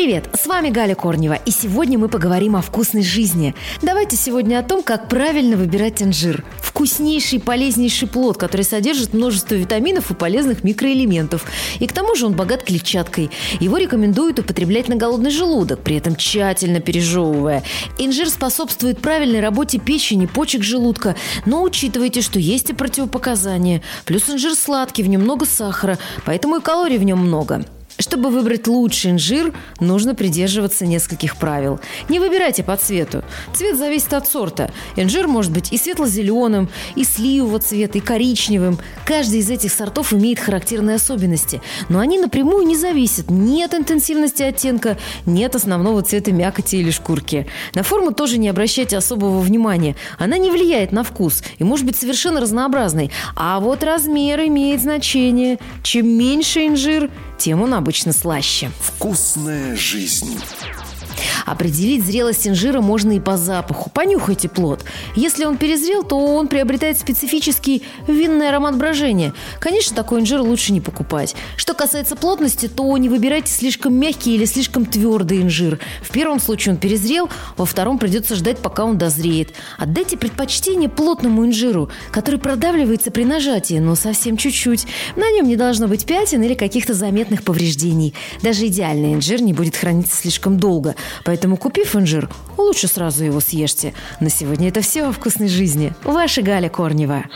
Привет, с вами Галя Корнева, и сегодня мы поговорим о вкусной жизни. Давайте сегодня о том, как правильно выбирать инжир. Вкуснейший, полезнейший плод, который содержит множество витаминов и полезных микроэлементов. И к тому же он богат клетчаткой. Его рекомендуют употреблять на голодный желудок, при этом тщательно пережевывая. Инжир способствует правильной работе печени, почек желудка, но учитывайте, что есть и противопоказания. Плюс инжир сладкий, в нем много сахара, поэтому и калорий в нем много. Чтобы выбрать лучший инжир, нужно придерживаться нескольких правил. Не выбирайте по цвету. Цвет зависит от сорта. Инжир может быть и светло-зеленым, и сливового цвета, и коричневым. Каждый из этих сортов имеет характерные особенности, но они напрямую не зависят ни от интенсивности оттенка, ни от основного цвета мякоти или шкурки. На форму тоже не обращайте особого внимания. Она не влияет на вкус и может быть совершенно разнообразной. А вот размер имеет значение. Чем меньше инжир, тем он обычно слаще. Вкусная жизнь. Определить зрелость инжира можно и по запаху. Понюхайте плод. Если он перезрел, то он приобретает специфический винный аромат брожения. Конечно, такой инжир лучше не покупать. Что касается плотности, то не выбирайте слишком мягкий или слишком твердый инжир. В первом случае он перезрел, во втором придется ждать, пока он дозреет. Отдайте предпочтение плотному инжиру, который продавливается при нажатии, но совсем чуть-чуть. На нем не должно быть пятен или каких-то заметных повреждений. Даже идеальный инжир не будет храниться слишком долго. Поэтому, купив инжир, лучше сразу его съешьте. На сегодня это все о вкусной жизни. Ваша Галя Корнева.